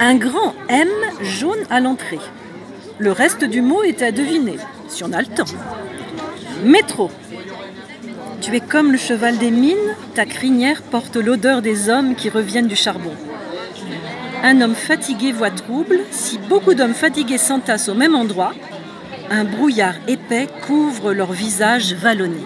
Un grand M jaune à l'entrée. Le reste du mot est à deviner, si on a le temps. Métro. Tu es comme le cheval des mines, ta crinière porte l'odeur des hommes qui reviennent du charbon. Un homme fatigué voit trouble, si beaucoup d'hommes fatigués s'entassent au même endroit, un brouillard épais couvre leur visage vallonné.